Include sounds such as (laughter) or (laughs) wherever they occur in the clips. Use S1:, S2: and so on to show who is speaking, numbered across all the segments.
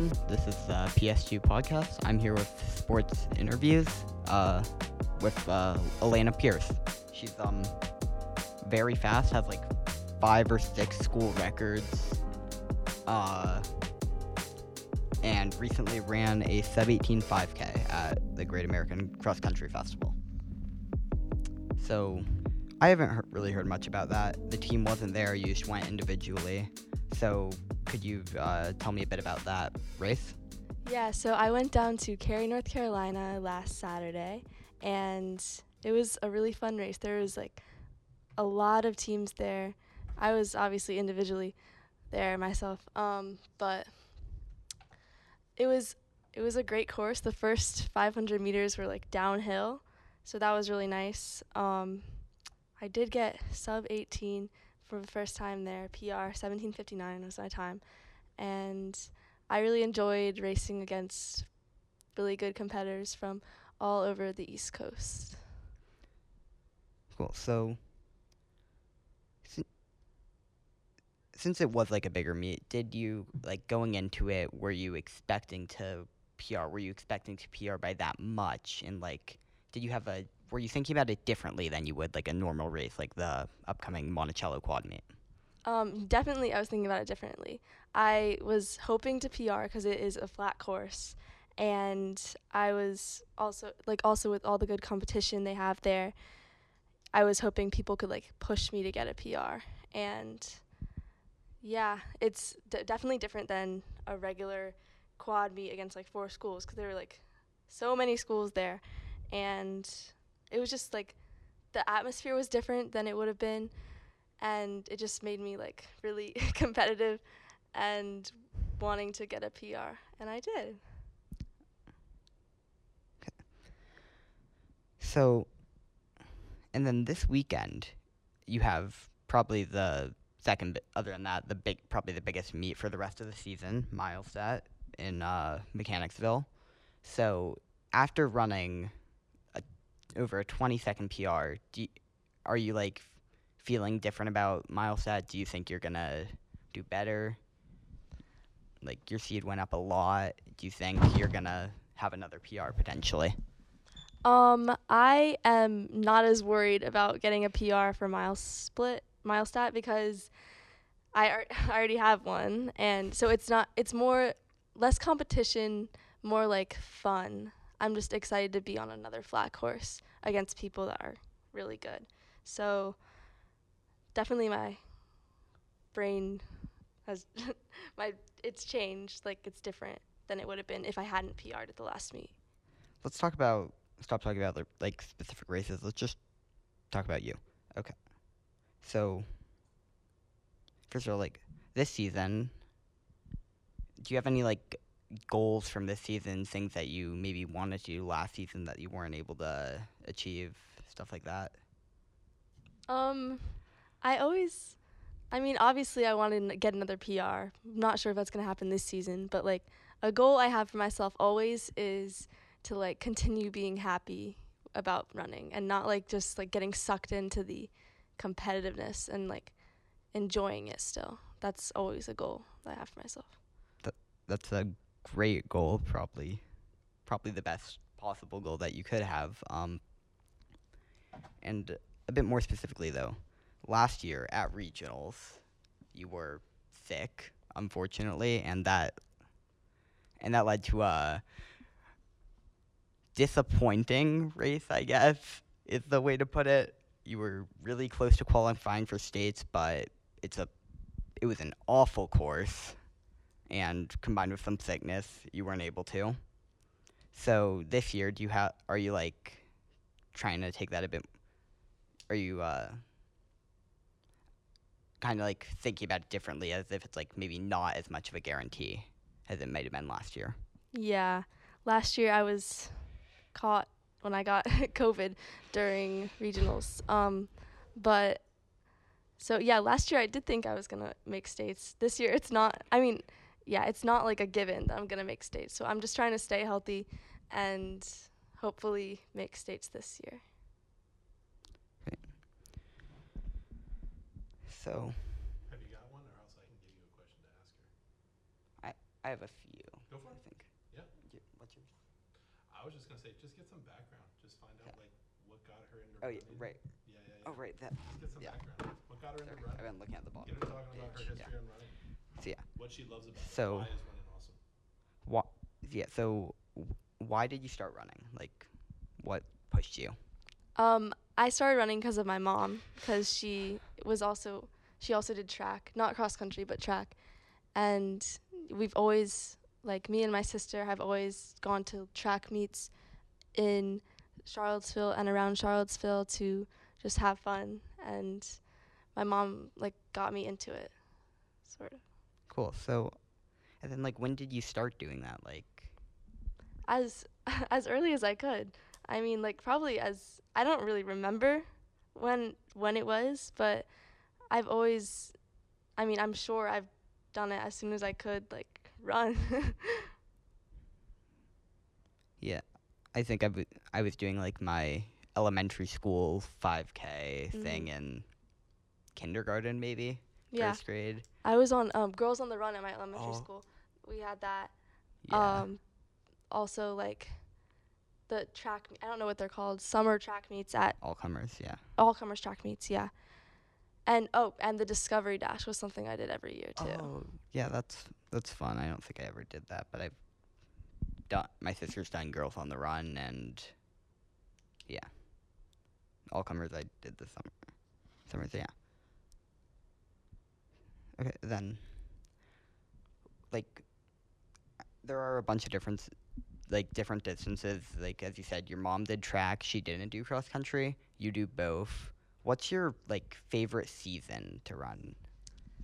S1: This is uh, PS2 Podcast. I'm here with sports interviews uh, with uh, Elaina Pierce. She's um very fast, has like five or six school records, uh, and recently ran a sub 18 5K at the Great American Cross Country Festival. So I haven't he- really heard much about that. The team wasn't there, you just went individually. So could you uh, tell me a bit about that race?
S2: Yeah, so I went down to Cary, North Carolina last Saturday, and it was a really fun race. There was like a lot of teams there. I was obviously individually there myself, um, but it was it was a great course. The first 500 meters were like downhill, so that was really nice. Um, I did get sub 18 for the first time there. PR 17:59 was my time, and I really enjoyed racing against really good competitors from all over the East Coast.
S1: Cool. So, sin- since it was like a bigger meet, did you like going into it? Were you expecting to PR? Were you expecting to PR by that much? And like, did you have a? Were you thinking about it differently than you would like a normal race, like the upcoming Monticello Quad Meet?
S2: Um, definitely, I was thinking about it differently. I was hoping to PR because it is a flat course, and I was also like also with all the good competition they have there. I was hoping people could like push me to get a PR, and yeah, it's d- definitely different than a regular quad meet against like four schools because there were like so many schools there, and it was just like the atmosphere was different than it would have been and it just made me like really (laughs) competitive and wanting to get a PR and I did.
S1: So, and then this weekend, you have probably the second, other than that, the big, probably the biggest meet for the rest of the season, Milestat in uh, Mechanicsville. So, after running over a 20 second PR, do you, are you like feeling different about Milestat? Do you think you're gonna do better? Like your seed went up a lot. Do you think you're gonna have another PR potentially?
S2: Um, I am not as worried about getting a PR for mile split, milestat because I, ar- (laughs) I already have one, and so it's not. It's more less competition, more like fun. I'm just excited to be on another flat course against people that are really good. So definitely my brain has (laughs) my it's changed. Like it's different than it would have been if I hadn't PR'd at the last meet.
S1: let's talk about stop talking about like specific races. Let's just talk about you. Okay. So first of all, like this season, do you have any like goals from this season? Things that you maybe wanted to do last season that you weren't able to achieve, stuff like that.
S2: Um, I always, I mean, obviously, I want to get another PR. not sure if that's gonna happen this season, but like a goal I have for myself always is to like continue being happy about running and not like just like getting sucked into the competitiveness and like enjoying it still. That's always a goal that I have for myself.
S1: That, That's a great goal, probably, probably the best possible goal that you could have. Um, and a bit more specifically, though, last year at regionals, you were sick, unfortunately, and that and that led to a disappointing race. I guess is the way to put it. You were really close to qualifying for states, but it's a it was an awful course and combined with some sickness, you weren't able to. So this year, do you have? Are you like trying to take that a bit? Are you uh, kind of like thinking about it differently, as if it's like maybe not as much of a guarantee as it might have been last year?
S2: Yeah, last year I was caught when I got (laughs) COVID during regionals. Um, but so yeah, last year I did think I was gonna make states. This year it's not. I mean, yeah, it's not like a given that I'm gonna make states. So I'm just trying to stay healthy and hopefully make states this year.
S1: So
S3: Have you got one, or else I can give you a question to ask her?
S1: I I have a few.
S3: Go for it. Yeah. I was just gonna say, just get some background. Just find out like what got her into
S1: Oh yeah, right.
S3: Yeah, yeah, yeah.
S1: Oh right. That.
S3: Just get some
S1: yeah.
S3: background. What got her
S1: Sorry,
S3: into
S1: I've been looking at the bottom.
S3: Get her talking about her history
S1: yeah.
S3: on running.
S1: So.
S3: What she loves about
S1: So-
S3: it. Why is running awesome?
S1: Why? Yeah. So why did you start running? Like, what pushed you?
S2: Um, I started running because of my mom, because she was also she also did track, not cross country, but track, and we've always like me and my sister have always gone to track meets in Charlottesville and around Charlottesville to just have fun, and my mom like got me into it, sort of.
S1: Cool. So, and then like, when did you start doing that? Like,
S2: as (laughs) as early as I could. I mean, like probably as I don't really remember when when it was, but I've always I mean, I'm sure I've done it as soon as I could like run. (laughs)
S1: yeah, I think I, w- I was doing like my elementary school 5K thing
S2: Mhm.
S1: in kindergarten, maybe
S2: yeah.
S1: first grade.
S2: I was on um Girls on the Run at my elementary
S1: Oh.
S2: school. We had that.
S1: Yeah.
S2: Um also like the track I don't know what they're called. Summer track meets at
S1: all comers. Yeah.
S2: all comers track meets, yeah. And oh, and the Discovery Dash was something I did every year too.
S1: Oh, yeah. That's that's fun. I don't think I ever did that, but I've done. My sister's done Girls on the Run, and yeah, all comers. I did this summer. Summers, yeah. Okay, then, like, there are a bunch of different, s- like, different distances. Like as you said, your mom did track. She didn't do cross country. You do both. What's your like favorite season to run?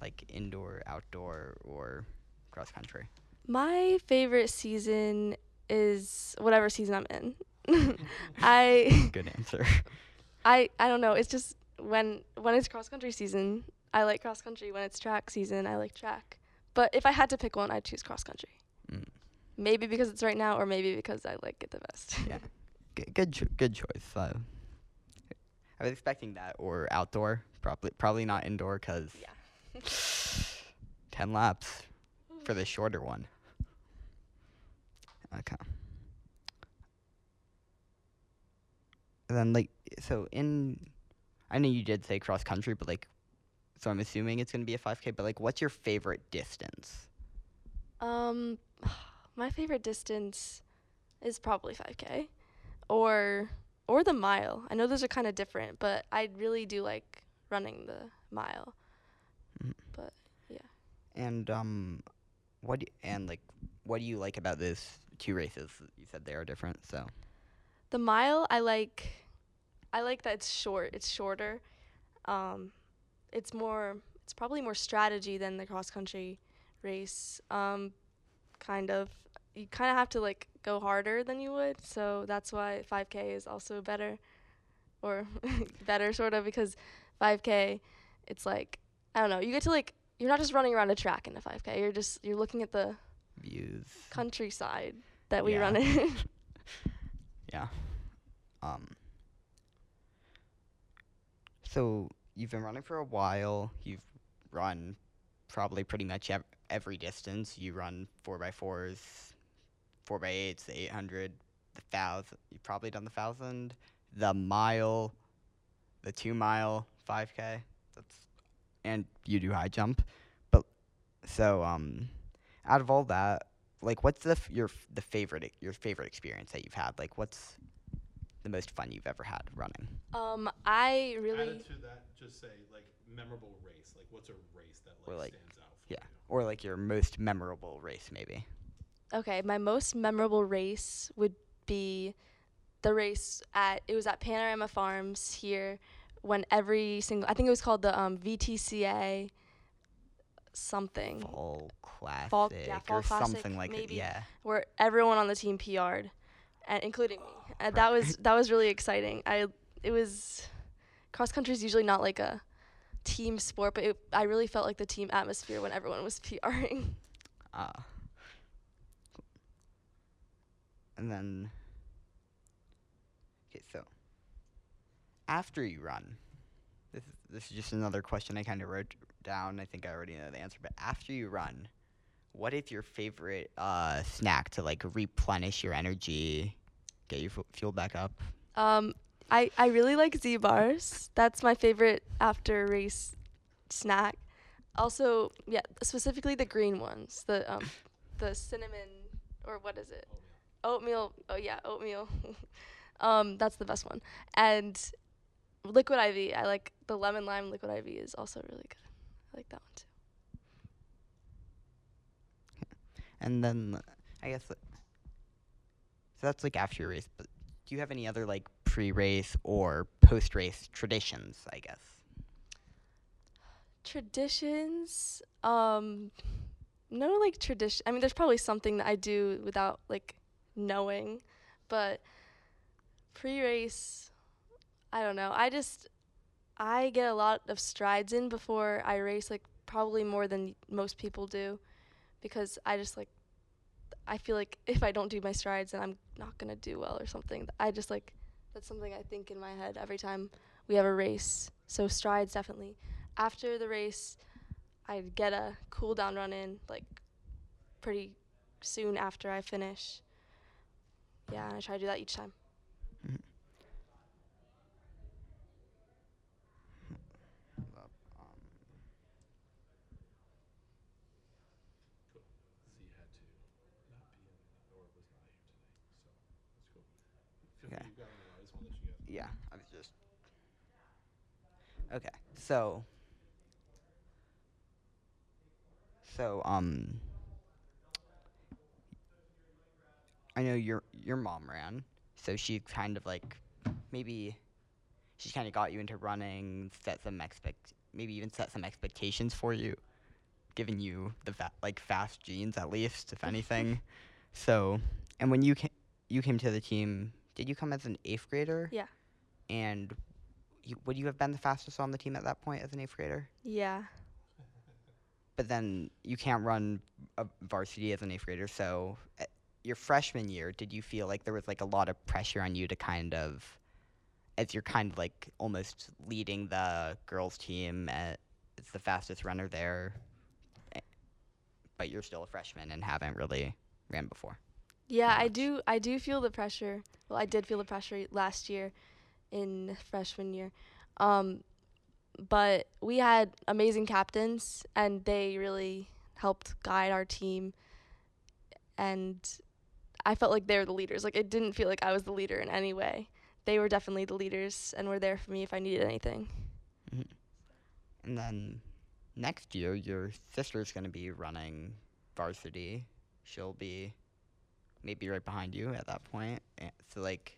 S1: Like indoor, outdoor, or cross country?
S2: My favorite season is whatever season I'm in. (laughs) (laughs) I
S1: Good answer. (laughs)
S2: I I don't know. It's just when when it's cross country season, I like cross country. When it's track season, I like track. But if I had to pick one, I'd choose cross country.
S1: Mm.
S2: Maybe because it's right now, or maybe because I like it the best.
S1: Yeah. (laughs) G- good, cho- good choice. Uh, I was expecting that or outdoor. Probably, probably not indoor because
S2: Yeah. (laughs)
S1: ten laps for the (sighs) shorter one. Okay. And then like so in, I know you did say cross country, but like, so I'm assuming it's gonna be a 5K. But like, what's your favorite distance?
S2: Um, (sighs) my favorite distance is probably 5K, or or the mile. I know those are kind of different, but I really do like running the mile.
S1: Mm-hmm.
S2: But yeah.
S1: And um, what do, and like, what do you like about those two races? You said they are different, so
S2: The mile, I like. I like that it's short. It's shorter. Um, it's more. It's probably more strategy than the cross country race. Um, kind of. You kind of have to like go harder than you would. So that's why 5K is also better, or (laughs) better sort of because 5K, it's like I don't know. You get to like. You're not just running around a track in a 5K. You're just you're looking at the
S1: views.
S2: countryside that we
S1: Yeah.
S2: run in. (laughs)
S1: Yeah. Um. So you've been running for a while. You've run probably pretty much ev- every distance. You run four by fours, four by eights, the eight hundred, the thousand. You've probably done the thousand, the mile, the two mile, five k. That's and you do high jump, but so um, out of all that, like what's the f- your f- the favorite your favorite experience that you've had? Like what's the most fun you've ever had running?
S2: um, I really.
S3: Added to that, just say like memorable race. Like what's a race that
S1: Or,
S3: like,
S1: like,
S3: stands out for
S1: yeah.
S3: you?
S1: Or like your most memorable race maybe?
S2: Okay, my most memorable race would be the race at it was at Panorama Farms here when every single I think it was called the um, VTCA something
S1: Fall classic
S2: Fall- yeah, Fall
S1: or
S2: Classic,
S1: something like
S2: maybe.
S1: it. Yeah.
S2: where everyone on the team PR'd, and including me. And that was that was really exciting. I it was cross country is usually not like a team sport, but it, I really felt like the team atmosphere when everyone was (laughs) PRing.
S1: Uh, and then, okay, so after you run, this is, this is just another question I kind of wrote down. I think I already know the answer, but after you run, what is your favorite uh, snack to like replenish your energy get your fu- fueled back up?
S2: Um, I I really like Z bars. That's my favorite after race snack. Also, yeah, specifically the green ones, the um, (laughs) the cinnamon or what is it? Oatmeal. Oh yeah, oatmeal. (laughs) um, that's the best one. And liquid IV. I like the lemon lime liquid IV is also really good. I like that one too.
S1: And then I guess so that's like after your race. But do you have any other like pre-race or post-race traditions? I guess.
S2: traditions um no like tradition i mean there's probably something that i do without like knowing but pre-race i don't know i just i get a lot of strides in before i race like probably more than most people do because i just like i feel like if i don't do my strides then i'm not to do well or something i just like that's something i think in my head every time we have a race so strides definitely after the race, I'd get a cool down run in like pretty soon after I finish. Yeah, and I try to do that each time.
S1: Um,
S3: Cool. Z had to not be in, or was not here today, so that's cool. Feel free,
S1: Okay.
S3: you got it, I just want to let you guys.
S1: Yeah, I was just. Okay, so. So um. I know your your mom ran, so she kind of like, maybe, she kind of got you into running, set some expect, maybe even set some expectations for you, giving you the fa- like fast genes at least, if anything. (laughs) so, and when you came, you came to the team, did you come as an eighth grader?
S2: Yeah.
S1: And you, would you have been the fastest on the team at that point as an eighth grader?
S2: Yeah.
S1: But then you can't run a varsity as an eighth grader. So, uh, your freshman year, did you feel like there was like a lot of pressure on you to kind of, as you're kind of like almost leading the girls' team at, as the fastest runner there, eh, but you're still a freshman and haven't really ran before?
S2: Yeah, I do I do feel the pressure. Well, I did feel the pressure last year in freshman year. Um but we had amazing captains and they really helped guide our team and I felt like they were the leaders. Like it didn't feel like I was the leader in any way. They were definitely the leaders and were there for me if I needed anything. Mm-hmm.
S1: And then next year, your sister's going to be running varsity. She'll be maybe right behind you at that point. Eh, So, like,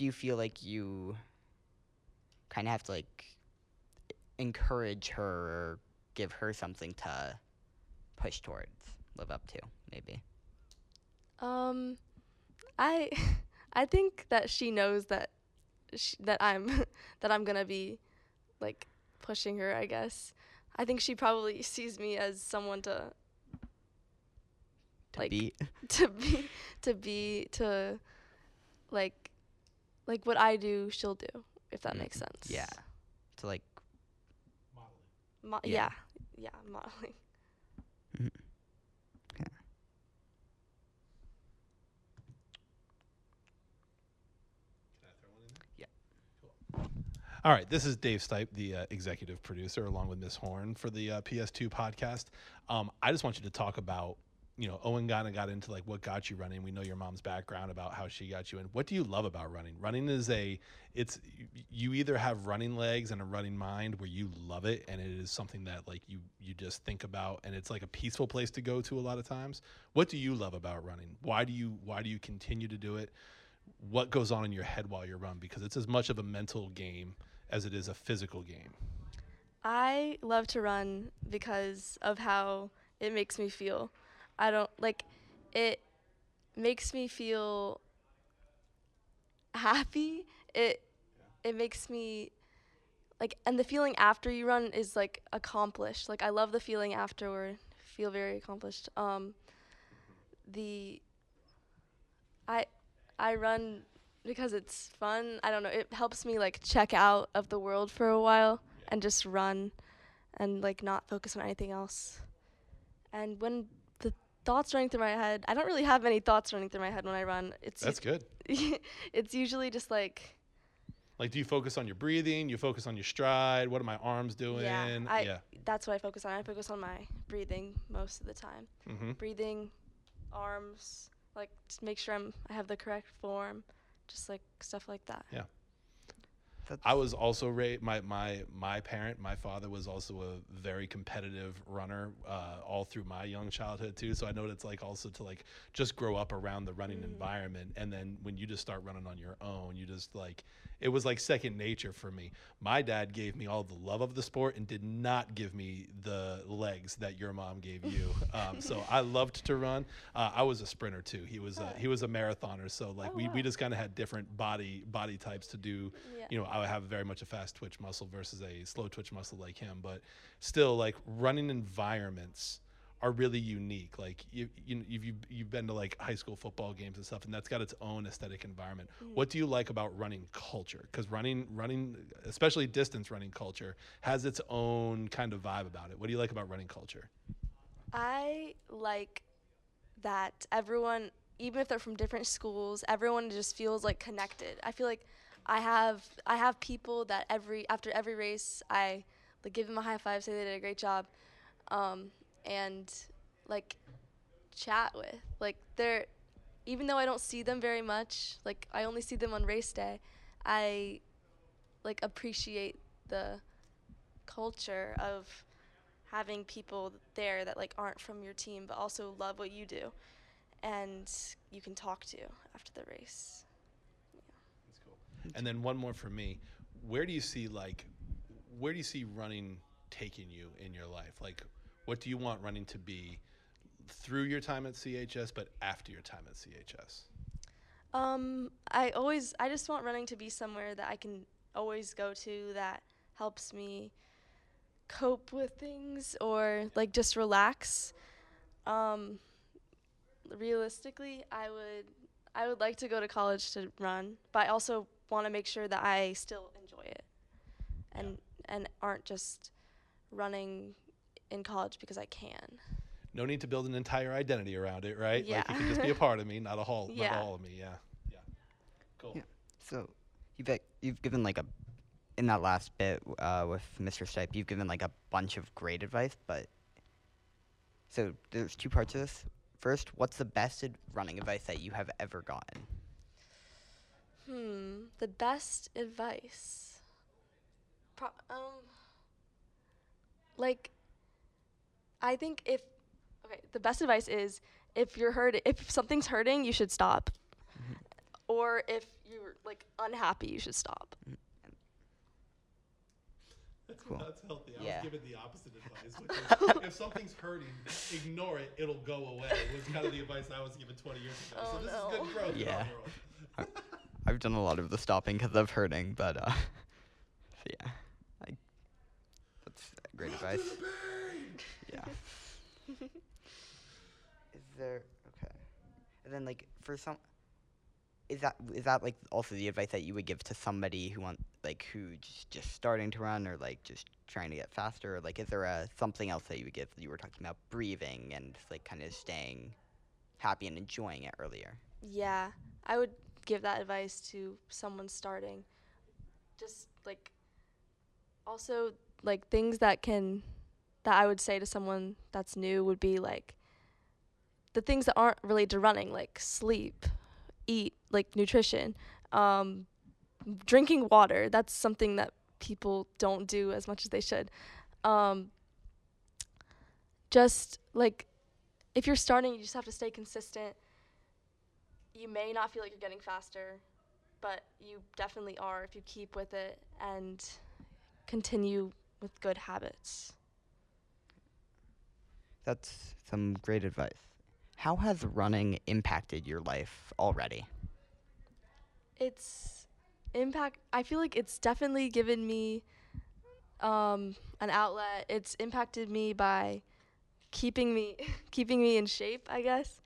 S1: do you feel like you kind of have to, like, encourage her or give her something to push towards, live up to, maybe?
S2: Um, I (laughs) I think that she knows that sh that I'm (laughs) that I'm gonna be like pushing her. I guess. I think she probably (laughs) sees me as someone to
S1: To
S2: Like,
S1: beat?
S2: to be to be to like like what I do, she'll do. If that
S1: Mm,
S2: makes sense.
S1: Yeah. To, like,
S3: Modeling.
S2: Mo-
S1: Yeah.
S2: yeah. Yeah. Modeling.
S3: Can I throw one in?
S1: Yeah.
S3: Cool. All right, this is Dave Stipe, the uh, executive producer, along with Miss Horn for the uh, PS2 podcast. Um, I just want you to talk about, you know, Owen of got into like what got you running. We know your mom's background about how she got you in. What do you love about running? Running is a, it's you either have running legs and a running mind where you love it, and it is something that like you you just think about, and it's like a peaceful place to go to a lot of times. What do you love about running? Why do you why do you continue to do it? what goes on in your head while you run because it's as much of a mental game as it is a physical game.
S2: I love to run because of how it makes me feel. I don't like it makes me feel happy. It it makes me like and the feeling after you run is like accomplished. Like I love the feeling afterward. Feel very accomplished. Um the I I run because it's fun. I don't know. It helps me like check out of the world for a while and just run and like not focus on anything else. And when thoughts running through my head. I don't really have any thoughts running through my head when I run. It's
S3: That's good. (laughs)
S2: it's usually just like
S3: Like, do you focus on your breathing? You focus on your stride? What are my arms doing?
S2: yeah, I,
S3: yeah.
S2: that's what I focus on. I focus on my breathing most of the time.
S3: Mm-hmm.
S2: Breathing, arms, like just make sure I'm I have the correct form, just like stuff like that.
S1: That's,
S3: I was also ra- my my my parent, my father was also a very competitive runner uh, all through my young childhood too. So I know what it's like also to like just grow up around the running
S2: Mhm.
S3: environment, and then when you just start running on your own, you just like it was like second nature for me. My dad gave me all the love of the sport and did not give me the legs that your mom gave you. (laughs) Um, so I loved to run. Uh, I was a sprinter too. He was a, he was a marathoner. So like
S2: Oh,
S3: we, we just kind of had different body body types to do
S2: Yeah.
S3: you know, I have very much a fast twitch muscle versus a slow twitch muscle like him, but still, like running environments are really unique. Like you, you, you've you've- you've been to like high school football games and stuff, and that's got its own aesthetic environment.
S2: Mm.
S3: What do you like about running culture? Because running, running, especially distance running culture, has its own kind of vibe about it. What do you like about running culture?
S2: I like that everyone, even if they're from different schools, everyone just feels like connected. I feel like I have I have people that every after every race I like give them a high five, say they did a great job, um, and like chat with. Like they're even though I don't see them very much, like I only see them on race day, I like appreciate the culture of having people there that like aren't from your team but also love what you do and you can talk to after the race.
S3: And then one more for me. Where do you see like where do you see running taking you in your life? Like what do you want running to be through your time at CHS but after your time at CHS?
S2: Um I always I just want running to be somewhere that I can always go to that helps me cope with things or like just relax. Um realistically, I would I would like to go to college to run, but I also want to make sure that I still enjoy it. And and aren't just running in college because I can.
S3: No need to build an entire identity around it, right? Like
S2: Yeah.
S3: you can just be a part of me, not a whole (laughs) not all of me, yeah. Yeah. Cool.
S1: Yeah. So you've you've given like a in that last bit uh, with Mr. Stipe, you've given like a bunch of great advice, but so there's two parts of this. First, what's the best ad- running advice that you have ever gotten?
S2: Hmm, the best advice. Pro- um, like, I think if okay, the best advice is if you're hurt, if something's hurting, you should stop, or if you're like unhappy, you should stop.
S3: That's,
S1: Cool.
S3: that's healthy. I
S1: Yeah.
S3: was given the opposite advice. Which is, (laughs) if something's hurting, ignore it. It'll go away. Was kind of the advice I was given 20 years ago.
S2: Oh,
S3: so this
S2: no.
S3: is good growth. in our
S1: Yeah. (laughs)
S3: world.
S1: I've done a lot of the stopping because of hurting, but uh, so (laughs) yeah, I, that's great advice. Yeah. (laughs) is there okay? And then like for some, is that is that like also the advice that you would give to somebody who want like who just just starting to run or like just trying to get faster? Or, like, is there a something else that you would give? You were talking about breathing and like kind of staying happy and enjoying it earlier.
S2: Yeah, I would give that advice to someone starting. Just like also like things that can that I would say to someone that's new would be like the things that aren't related to running, like sleep, eat, like nutrition, um, drinking water. That's something that people don't do as much as they should. Um, just like if you're starting, you just have to stay consistent you may not feel like you're getting faster, but you definitely are if you keep with it and continue with good habits.
S1: That's some great advice. How has running impacted your life already?
S2: It's impact I feel like it's definitely given me um, an outlet. It's impacted me by keeping me (laughs) keeping me in shape, I guess.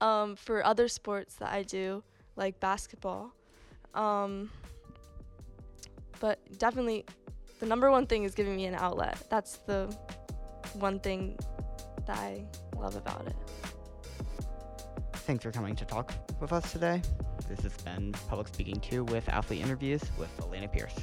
S2: Um, for other sports that I do, like basketball. Um, but definitely the number one thing is giving me an outlet. That's the one thing that I love about it.
S1: thanks for coming to talk with us today. This has been Public Speaking 2 with Athlete Interviews with Elaina Pierce.